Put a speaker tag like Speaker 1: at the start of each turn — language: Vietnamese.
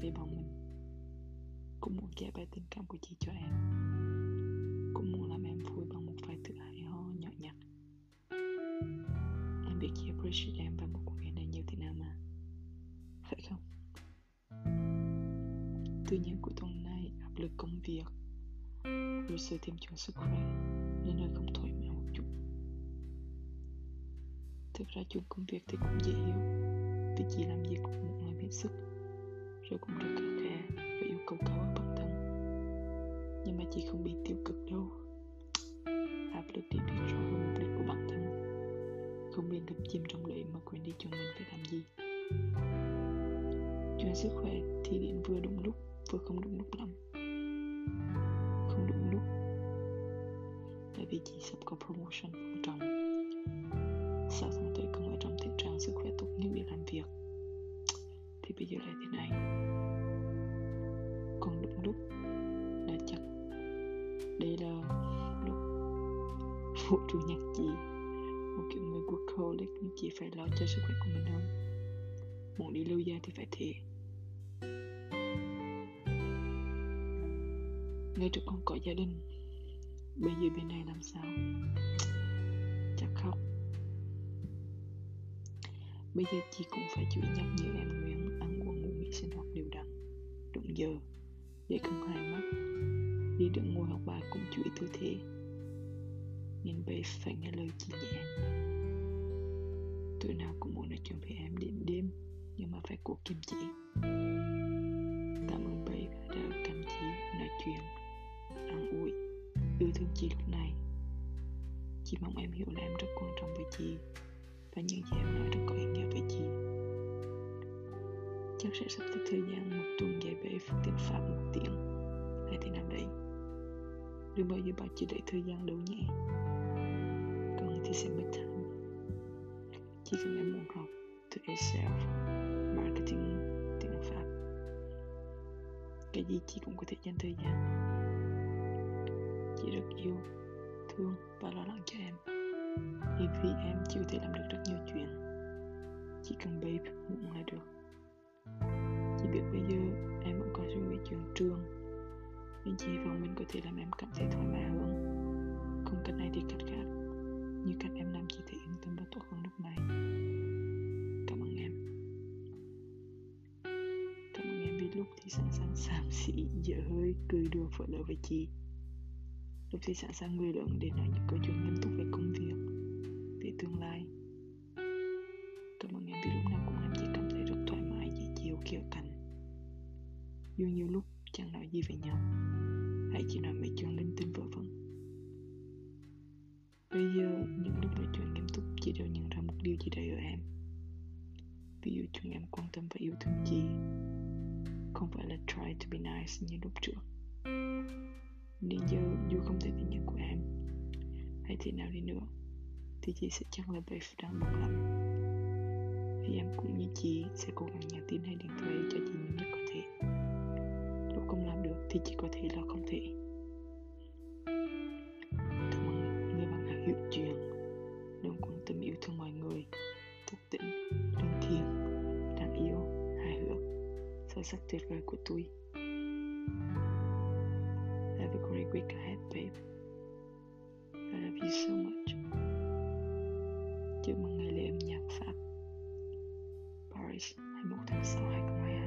Speaker 1: vì bọn mình. Cũng muốn giải bày tình cảm của chị cho em. Cũng muốn làm em vui bằng một vài thứ hay ho nhỏ nhặt. Em biết chị appreciate em và một cuộc ngày này nhiều thế nào mà. Phải không? Tuy nhiên của tuần này áp lực công việc, rồi sự thêm chọn sức khỏe nên hơi không thoải mái một chút. Thực ra chuyện công việc thì cũng dễ hiểu. Vì chị làm gì cũng muốn làm hết sức rồi cũng rất thật thà và yêu cầu cao ở bản thân. Nhưng mà chị không bị tiêu cực đâu. Áp lực đi biết rõ hơn mục đích của bản thân. Không bị đập chìm trong lệ mà quên đi chọn mình phải làm gì. Chuyện sức khỏe thì đến vừa đúng lúc, vừa không đúng lúc lắm. Không đúng lúc. Tại vì chị sắp có promotion quan trọng. Sau tháng tới cần ở trong tình trạng sức khỏe tốt nhất để làm việc. Thì bây giờ lại thế này. Đây là lúc phụ chủ nhật chị. Một kiểu người workaholic nhưng chị phải lo cho sức khỏe của mình hơn. Muốn đi lâu dài thì phải thiệt. ngay trước con có gia đình, bây giờ bên này làm sao? Chắc khóc bây giờ chị cũng phải chú ý nhắc nhở em Nguyễn ăn uống, ngủ nghỉ, sinh hoạt đều đặn. Đúng giờ. Để không hai mắt đi đứng ngồi học bài cũng chú ý tư thế. Nên bây phải nghe lời chị nhẹ Tụi nào cũng muốn nói chuyện với em đến đêm, nhưng mà phải cố kiềm chế. Cảm ơn bây đã chăm chỉ nói chuyện. An ủi, yêu thương chị lúc này. Chị mong em hiểu là em rất quan trọng với chị, và những gì em nói rất có ý nghĩa với chị. Chắc sẽ sắp tới thời gian một tuần dạy về phương tiện pháp một tiếng. Hay thế nào đấy đừng bao giờ bảo chỉ để thời gian đâu nhé còn thì sẽ mất time chỉ cần em muốn học từ yourself marketing, tiếng pháp. Cái gì chị cũng có thể dành thời gian. Chị rất yêu, thương và lo lắng cho em. Vì vì em chưa thể làm được rất nhiều chuyện. Chỉ cần babe muốn là được. Chỉ biết bây giờ em vẫn còn suy nghĩ chuyện trường nên chỉ hy vọng mình có thể làm em cảm thấy thoải mái hơn? Không cách này thì cách khác. Như cách em làm chị thấy yên tâm và tốt hơn lúc này. Cảm ơn em. Cảm ơn em vì lúc thì sẵn sàng xàm xị dở hơi, cười đùa, phở lỡ với chị. Lúc thì sẵn sàng người lớn để nói những câu chuyện nghiêm túc về công việc, về tương lai. Cảm ơn em vì lúc nào cũng làm chị cảm thấy rất thoải mái, dễ chịu kiểu cảnh dù nhiều lúc chẳng nói gì với nhau. Hãy chỉ nói mấy chuyện linh tinh vớ vẩn bây giờ, những lúc nói chuyện nghiêm túc chỉ đều nhận ra một điều gì đấy ở em. Ví dụ chuyện em quan tâm và yêu thương gì không phải là try to be nice như lúc trước. Nên giờ, dù không thể tin nhận của em, hay thế nào đi nữa, thì chị sẽ chắc là babe đang buồn lắm vì em cũng như chị sẽ cố gắng nhắn tin hay điện thì chỉ có thể là không thể. Cảm ơn người bạn đã hiểu chuyện. Luôn quan tâm yêu thương mọi người. Tốt tính lương thiện đáng yêu hài hước. Sâu sắc tuyệt vời của tôi. Have a great week ahead, babe. I love you so much. Chúc mừng ngày lễ âm nhạc Pháp Paris 21 tháng 6 2020